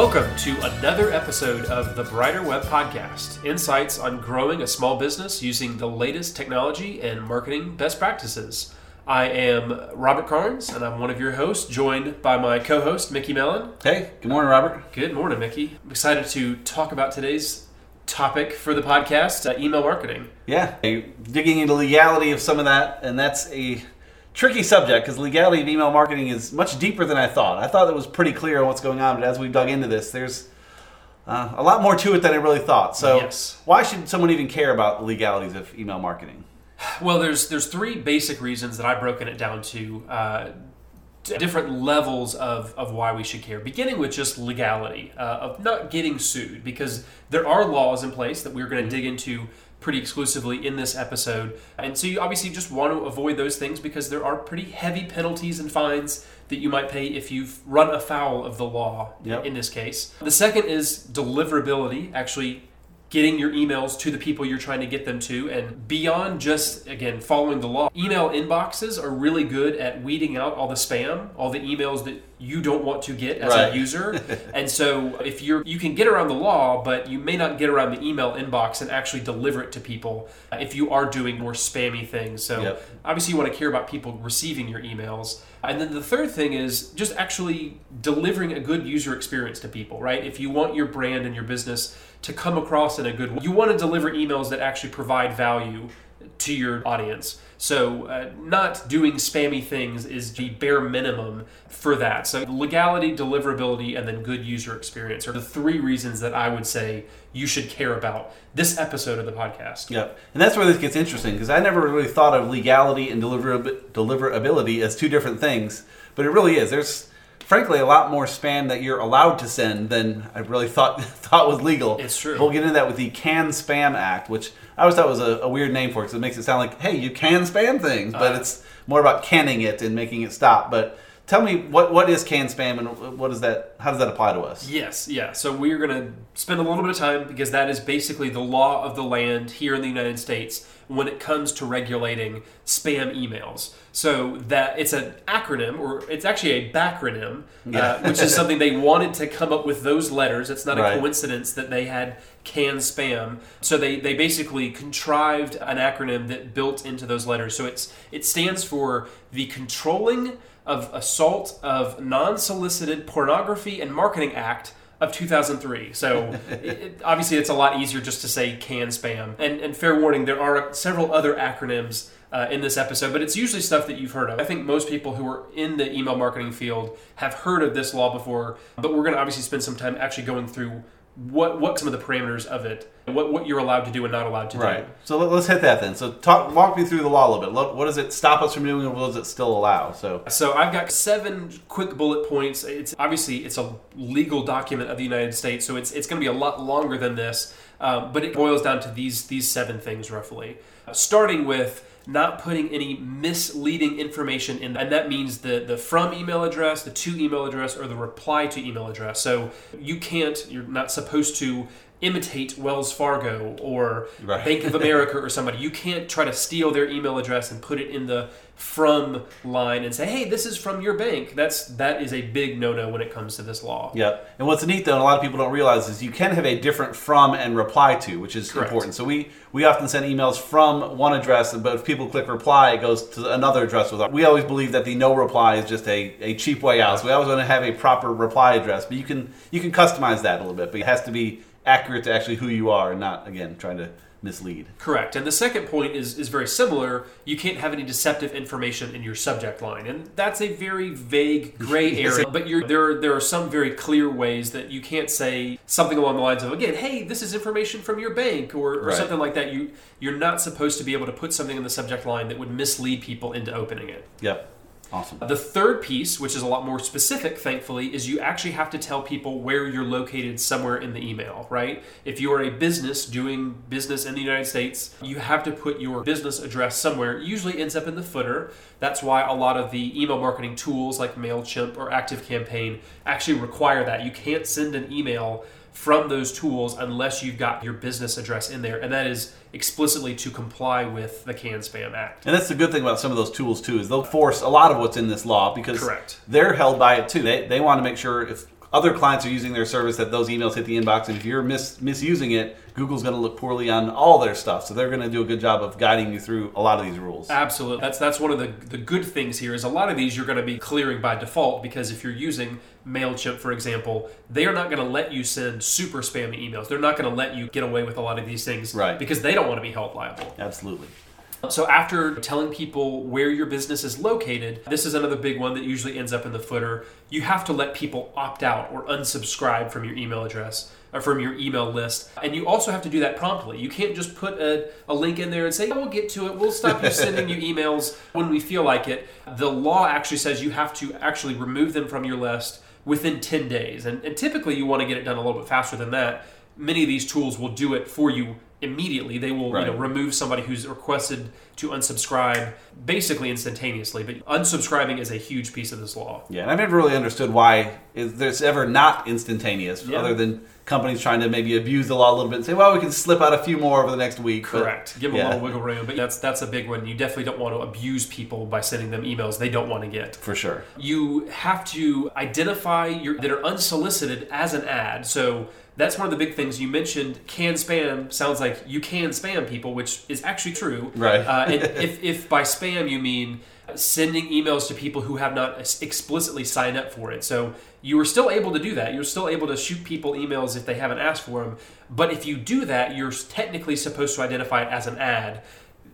Welcome to another episode of the Brighter Web Podcast insights on growing a small business using the latest technology and marketing best practices. I am Robert Carnes, and I'm one of your hosts, joined by my co host, Mickey Mellen. Hey, good morning, Robert. Good morning, Mickey. I'm excited to talk about today's topic for the podcast uh, email marketing. Yeah, digging into the legality of some of that, and that's a tricky subject because legality of email marketing is much deeper than I thought. I thought it was pretty clear on what's going on, but as we've dug into this, there's uh, a lot more to it than I really thought. So, Yes. why should someone even care about the legalities of email marketing? Well, there's there's three basic reasons that I've broken it down to. Uh, different levels of, of why we should care, beginning with just legality uh, of not getting sued, because there are laws in place that we're going to dig into pretty exclusively in this episode. And so you obviously just want to avoid those things because there are pretty heavy penalties and fines that you might pay if you've run afoul of the law Yep. in this case. The second is deliverability, actually getting your emails to the people you're trying to get them to and beyond just again following the law email inboxes are really good at weeding out all the spam all the emails that you don't want to get as Right. a user and so if you're you can get around the law but you may not get around the email inbox and actually deliver it to people if you are doing more spammy things so Yep. obviously you want to care about people receiving your emails and then the third thing is just actually delivering a good user experience to people right if you want your brand and your business to come across in a good way you want to deliver emails that actually provide value to your audience so uh, not doing spammy things is the bare minimum for that so legality deliverability and then good user experience are the three reasons that i would say you should care about this episode of the podcast Yep. And that's where this gets interesting because I never really thought of legality and deliverab- deliverability as two different things, but it really is. There's frankly a lot more spam that you're allowed to send than I really thought thought was legal. It's true. We'll get into that with the Can Spam Act, which I always thought it was a, a weird name for it because it makes it sound like, hey, you can spam things, but Uh. it's more about canning it and making it stop. But tell me what what is can spam and what is that? How does that apply to us? Yes, yeah. So we're going to spend a little bit of time because that is basically the law of the land here in the United States when it comes to regulating spam emails. So that it's an acronym, or it's actually a backronym, Yeah. uh, which is something they wanted to come up with those letters. It's not a Right. coincidence that they had can spam. So they, they basically contrived an acronym that built into those letters. So it's it stands for the controlling of assault of non-solicited pornography and marketing act of 2003 so it, obviously it's a lot easier just to say can spam. And, and fair warning there are several other acronyms uh, in this episode but it's usually stuff that you've heard of. I think most people who are in the email marketing field have heard of this law before but we're going to obviously spend some time actually going through what what some of the parameters of it and what, what you're allowed to do and not allowed to Right. do So let- let's hit that then. So talk, walk me through the law a little bit. Lo- What does it stop us from doing, and what does it still allow? So So I've got seven quick bullet points. It's obviously it's a legal document of the United States, so it's it's going to be a lot longer than this, um, but it boils down to these these seven things roughly. Uh, starting with not putting any misleading information in, and that means the the from email address, the to email address, or the reply to email address. So you can't, you're not supposed to imitate Wells Fargo or Right. Bank of America or somebody. You can't try to steal their email address and put it in the from line and say, "Hey, this is from your bank." That's that is a big no-no when it comes to this law. Yep. And what's neat though, and a lot of people don't realize, is you can have a different from and reply to, which is Correct. important. So we we often send emails from one address, but if people click reply, it goes to another address. With our, we always believe that the no reply is just a, a cheap way out. So we always want to have a proper reply address, but you can you can customize that a little bit, but it has to be accurate to actually who you are, and not again trying to mislead. Correct. And the second point is is very similar. You can't have any deceptive information in your subject line, and that's a very vague gray area. but you're, there are, there are some very clear ways that you can't say something along the lines of again, "Hey, this is information from your bank," or, or Right. something like that. You you're not supposed to be able to put something in the subject line that would mislead people into opening it. Yep. Awesome. The third piece, which is a lot more specific, thankfully, is you actually have to tell people where you're located somewhere in the email, right? If you are a business doing business in the United States, you have to put your business address somewhere. It usually ends up in the footer. That's why a lot of the email marketing tools like MailChimp or ActiveCampaign actually require that. You can't send an email from those tools unless you've got your business address in there, and that is explicitly to comply with the Can Spam Act. And that's the good thing about some of those tools too is they'll force a lot of what's in this law because Correct. they're held by it too. They, they want to make sure if other clients are using their service that those emails hit the inbox, and if you're mis- misusing it, Google's going to look poorly on all their stuff. So they're going to do a good job of guiding you through a lot of these rules. Absolutely. That's that's one of the the good things here is a lot of these you're going to be clearing by default because if you're using Mailchimp for example, they are not going to let you send super spammy emails. They're not going to let you get away with a lot of these things Right. because they don't want to be held liable. Absolutely. So after telling people where your business is located, this is another big one that usually ends up in the footer. You have to let people opt out or unsubscribe from your email address or from your email list. And you also have to do that promptly. You can't just put a, a link in there and say, oh, we'll get to it. We'll stop you sending you emails when we feel like it. The law actually says you have to actually remove them from your list within 10 days. And, and typically you want to get it done a little bit faster than that. Many of these tools will do it for you immediately. They will Right. you know, remove somebody who's requested to unsubscribe basically instantaneously. But unsubscribing is a huge piece of this law. Yeah, and I've never really understood why is there's ever not instantaneous, Yeah. other than companies trying to maybe abuse the law a little bit and say, well, we can slip out a few more over the next week. but- Correct. Give them yeah, a little wiggle room, but that's that's a big one. You definitely don't want to abuse people by sending them emails they don't want to get. for sure. You have to identify your that are unsolicited as an ad. So that's one of the big things you mentioned. Can spam sounds like you can spam people, which is actually true. Right. Uh, and if, if by spam you mean sending emails to people who have not explicitly signed up for it. So you are still able to do that. You're still able to shoot people emails if they haven't asked for them. But if you do that, you're technically supposed to identify it as an ad.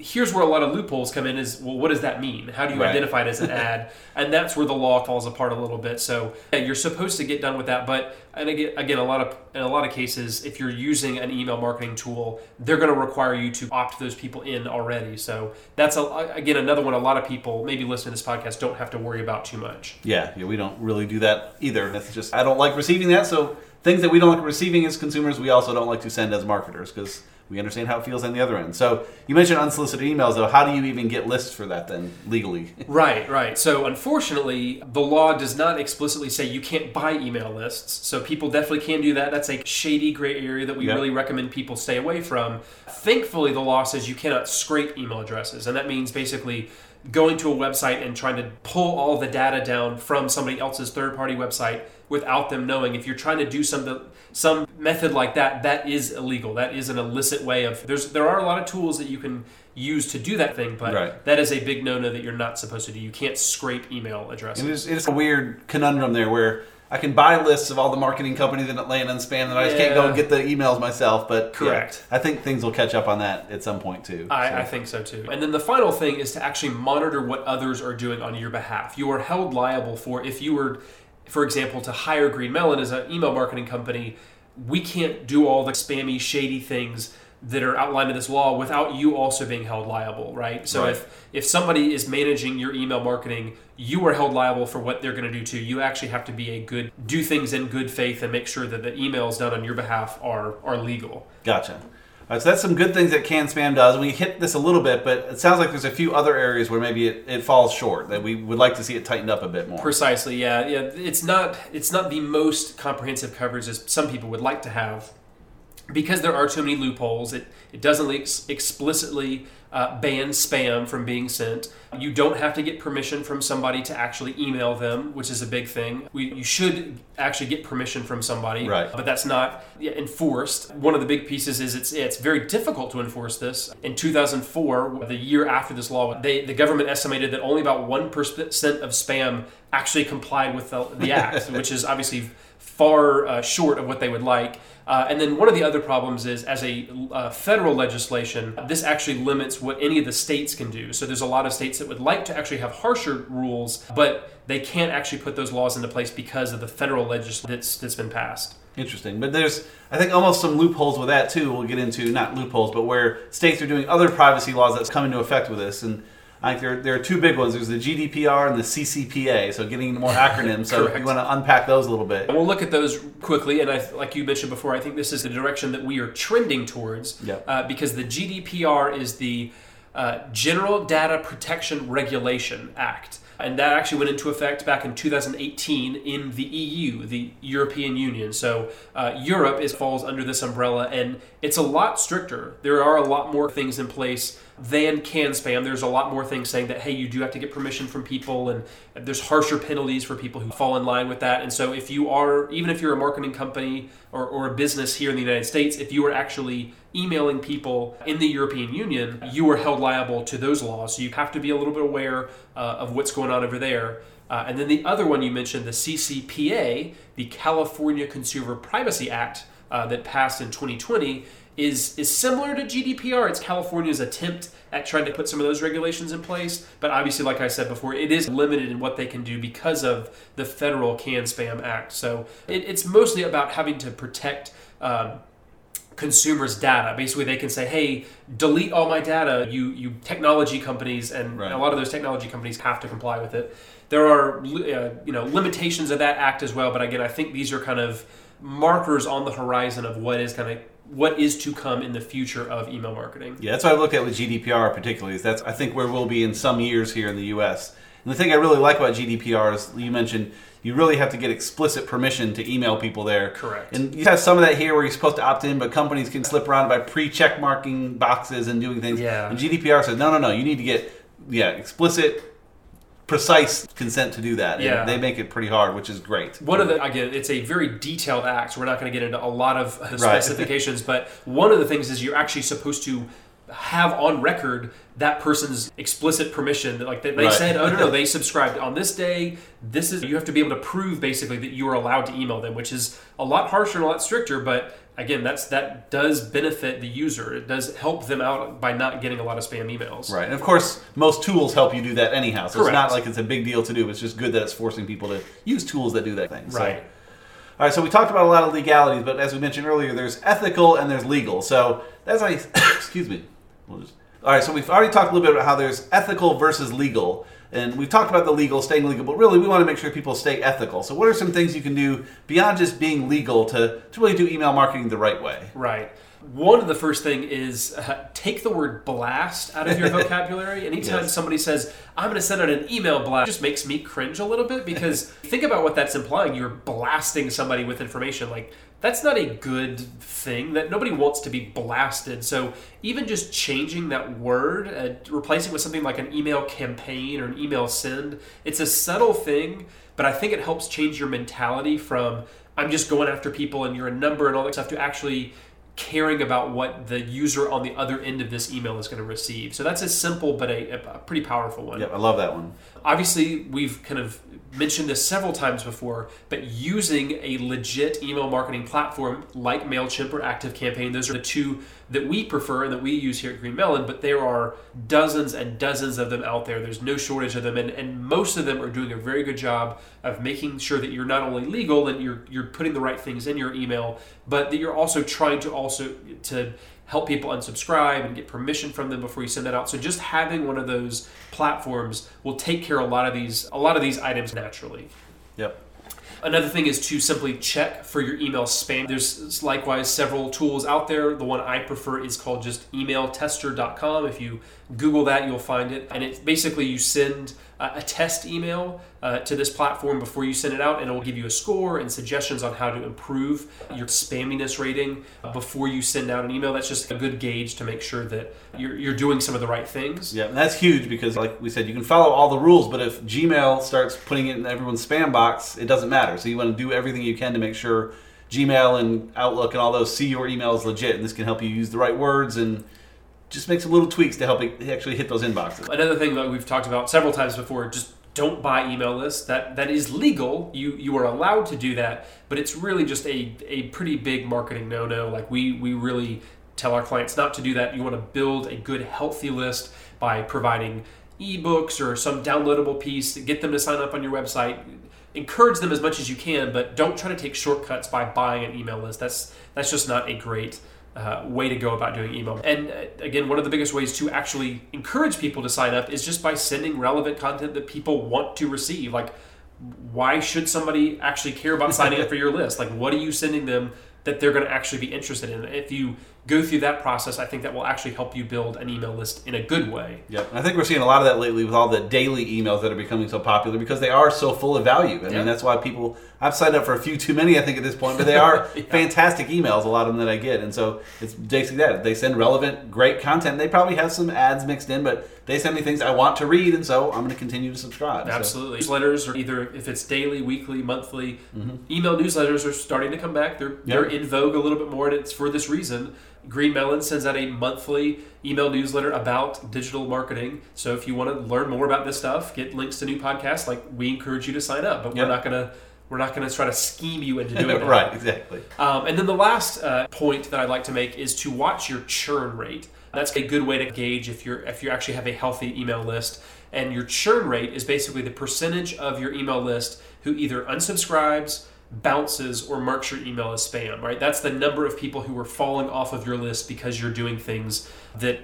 Here's where a lot of loopholes come in is well, what does that mean? How do you Right. identify it as an ad? And that's where the law falls apart a little bit. So yeah, you're supposed to get done with that, but and again, again, a lot of in a lot of cases, if you're using an email marketing tool, they're going to require you to opt those people in already. So that's a, again another one. A lot of people maybe listening to this podcast don't have to worry about too much. Yeah, yeah, we don't really do that either. It's just I don't like receiving that. So things that we don't like receiving as consumers, we also don't like to send as marketers because we understand how it feels on the other end. So you mentioned unsolicited emails, though. How do you even get lists for that then legally? Right, right. So unfortunately, the law does not explicitly say you can't buy email lists. So people definitely can do that. That's a shady gray area that we Yeah. really recommend people stay away from. Thankfully, the law says you cannot scrape email addresses, and that means basically going to a website and trying to pull all the data down from somebody else's third-party website without them knowing. If you're trying to do some some method like that, that is illegal. That is an illicit way of. There's there are a lot of tools that you can use to do that thing, but Right. that is a big no-no that you're not supposed to do. You can't scrape email addresses. It's, it's a weird conundrum there where I can buy lists of all the marketing companies that land on spam, and I just can't go and get the emails myself. But yeah, Correct. I think things will catch up on that at some point too. I, So- I think so too. And then the final thing is to actually monitor what others are doing on your behalf. You are held liable for if you were, for example, to hire GreenMellen as an email marketing company, we can't do all the spammy, shady things that are outlined in this law without you also being held liable, right? So Right. if if somebody is managing your email marketing, you are held liable for what they're going to do too. You actually have to be a good do things in good faith and make sure that the emails done on your behalf are are legal. Gotcha. All right, so that's some good things that Can Spam does. We hit this a little bit, but it sounds like there's a few other areas where maybe it, it falls short that we would like to see it tightened up a bit more. Precisely, yeah, yeah. It's not it's not the most comprehensive coverage as some people would like to have, because there are too many loopholes. It it doesn't ex- explicitly uh, ban spam from being sent. You don't have to get permission from somebody to actually email them, which is a big thing. We, you should actually get permission from somebody, Right. But that's not enforced. One of the big pieces is it's it's very difficult to enforce this. In 2004, the year after this law, they the government estimated that only about one percent of spam actually complied with the, the act, which is obviously far uh, short of what they would like. Uh, and then one of the other problems is, as a uh, federal legislation, this actually limits what any of the states can do. So there's a lot of states that would like to actually have harsher rules, but they can't actually put those laws into place because of the federal legislation that's, that's been passed. Interesting. But there's, I think, almost some loopholes with that too. We'll get into not loopholes, but where states are doing other privacy laws that's come into effect with this. And Think there, there are two big ones. There's the GDPR and the CCPA. So getting into more acronyms. so you want to unpack those a little bit. We'll look at those quickly. And I, like you mentioned before, I think this is the direction that we are trending towards Yep. uh, because the GDPR is the uh, General Data Protection Regulation Act. and that actually went into effect back in 2018 in the EU, the European Union. So uh, Europe is falls under this umbrella, and it's a lot stricter. There are a lot more things in place than can spam. There's a lot more things saying that hey, you do have to get permission from people, and there's harsher penalties for people who fall in line with that. And so if you are, even if you're a marketing company or, or a business here in the United States, if you are actually emailing people in the European Union, you are held liable to those laws. So you have to be a little bit aware uh, of what's going on over there. Uh, and then the other one you mentioned, the CCPA, the California Consumer Privacy Act, uh, that passed in 2020, is is similar to GDPR. It's California's attempt at trying to put some of those regulations in place, but obviously, like I said before, it is limited in what they can do because of the federal Can Spam Act. So it, it's mostly about having to protect. Um, consumers data basically they can say hey delete all my data you you technology companies and Right. a lot of those technology companies have to comply with it there are uh, you know limitations of that act as well but again i think these are kind of markers on the horizon of what is kind of what is to come in the future of email marketing Yeah, that's what I look at with GDPR particularly. Is that's I think where we'll be in some years here in the U.S. And the thing I really like about GDPR is you mentioned you really have to get explicit permission to email people there. Correct. And you have some of that here where you're supposed to opt in, but companies can slip around by pre-check marking boxes and doing things. Yeah. And GDPR says no, no, no. You need to get yeah explicit, precise consent to do that. And Yeah. they make it pretty hard, which is great. one of the again it's a very detailed act so we're not going to get into a lot of uh, Right. specifications but one of the things is you're actually supposed to have on record that person's explicit permission that like they, they Right. said oh no no they subscribed on this day this is you have to be able to prove basically that you are allowed to email them which is a lot harsher and a lot stricter but again that's that does benefit the user it does help them out by not getting a lot of spam emails Right, and of course, most tools help you do that anyhow. So Correct. it's not like it's a big deal to do. It's just good that it's forcing people to use tools that do that thing. So- right All right, so we talked about a lot of legalities, but as we mentioned earlier, there's ethical and there's legal. So that's like, excuse me. We'll just- all right, so we've already talked a little bit about how there's ethical versus legal, and we've talked about the legal, staying legal, but really we want to make sure people stay ethical. So what are some things you can do beyond just being legal to, to really do email marketing the right way? Right. One of the first thing is uh, take the word blast out of your vocabulary. Anytime Yes. somebody says, I'm going to send out an email blast, it just makes me cringe a little bit because think about what that's implying. You're blasting somebody with information. Like, that's not a good thing that nobody wants to be blasted. So even just changing that word, uh, replacing with something like an email campaign or an email send, it's a subtle thing, but I think it helps change your mentality from I'm just going after people and you're a number and all that stuff to actually caring about what the user on the other end of this email is going to receive. So that's a simple but a, a pretty powerful one. Yep, I love that one. Obviously, we've kind of mentioned this several times before, but using a legit email marketing platform like MailChimp or ActiveCampaign, those are the two that we prefer and that we use here at GreenMellen, but there are dozens and dozens of them out there. There's no shortage of them, and, and most of them are doing a very good job of making sure that you're not only legal and you're you're putting the right things in your email, but that you're also trying to also to help people unsubscribe and get permission from them before you send that out. So just having one of those platforms will take care of a lot of these a lot of these items naturally. Yep. Another thing is to simply check for your email spam. There's likewise several tools out there. The one I prefer is called just emailtester.com. If you Google that, you'll find it. And it's basically you send a test email uh, to this platform before you send it out, and it will give you a score and suggestions on how to improve your spaminess rating before you send out an email. That's just a good gauge to make sure that you're, you're doing some of the right things. Yeah, that's huge because, like we said, you can follow all the rules, but if Gmail starts putting it in everyone's spam box, it doesn't matter. So you want to do everything you can to make sure Gmail and Outlook and all those see your email is legit, and this can help you use the right words and just make some little tweaks to help it actually hit those inboxes. Another thing that we've talked about several times before, just don't buy email lists. That that is legal. You you are allowed to do that, but it's really just a, a pretty big marketing no no. Like we we really tell our clients not to do that. You want to build a good healthy list by providing ebooks or some downloadable piece to get them to sign up on your website. Encourage them as much as you can, but don't try to take shortcuts by buying an email list. That's that's just not a great uh, way to go about doing email. And uh, again, one of the biggest ways to actually encourage people to sign up is just by sending relevant content that people want to receive. Like, why should somebody actually care about signing up for your list? Like, what are you sending them that they're going to actually be interested in? If you go through that process. I think that will actually help you build an email list in a good way. Yep. And I think we're seeing a lot of that lately with all the daily emails that are becoming so popular because they are so full of value. I Yeah. mean, that's why people, I've signed up for a few too many, I think, at this point, but they are Yeah. fantastic emails, a lot of them that I get. And so it's basically that. They send relevant, great content. They probably have some ads mixed in, but they send me things I want to read, and so I'm going to continue to subscribe. So- Absolutely. Newsletters are either if it's daily, weekly, monthly. Mm-hmm. Email newsletters are starting to come back. They're they're in vogue a little bit more, and it's for this reason. GreenMellen sends out a monthly email newsletter about digital marketing. So if you want to learn more about this stuff, get links to new podcasts. Like we encourage you to sign up, but Yep. we're not gonna we're not gonna try to scheme you into doing it. right, exactly. Um, and then the last uh, point that I'd like to make is to watch your churn rate. That's a good way to gauge if you're if you actually have a healthy email list. And your churn rate is basically the percentage of your email list who either unsubscribes, bounces, or marks your email as spam. Right? That's the number of people who are falling off of your list because you're doing things that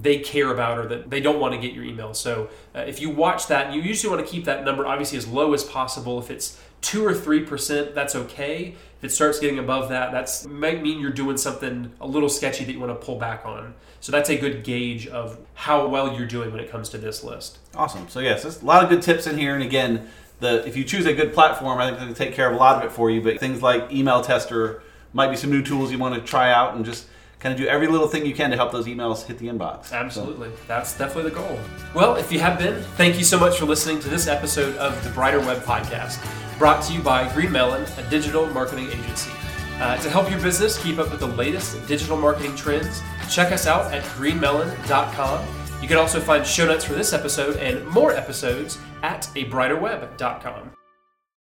they care about or that they don't want to get your email. So uh, if you watch that, you usually want to keep that number obviously as low as possible. If it's two or three percent, that's okay. If it starts getting above that, that's might mean you're doing something a little sketchy that you want to pull back on. So that's a good gauge of how well you're doing when it comes to this list. Awesome. So yes, there's a lot of good tips in here, and again, the if you choose a good platform, I think they can take care of a lot of it for you. But things like email tester might be some new tools you want to try out, and just kind of do every little thing you can to help those emails hit the inbox. So- Absolutely. That's definitely the goal. Well, if you have been, thank you so much for listening to this episode of the Brighter Web Podcast, brought to you by GreenMellen, a digital marketing agency. Uh, to help your business keep up with the latest digital marketing trends, check us out at greenmellen.com. You can also find show notes for this episode and more episodes at abrighterweb.com.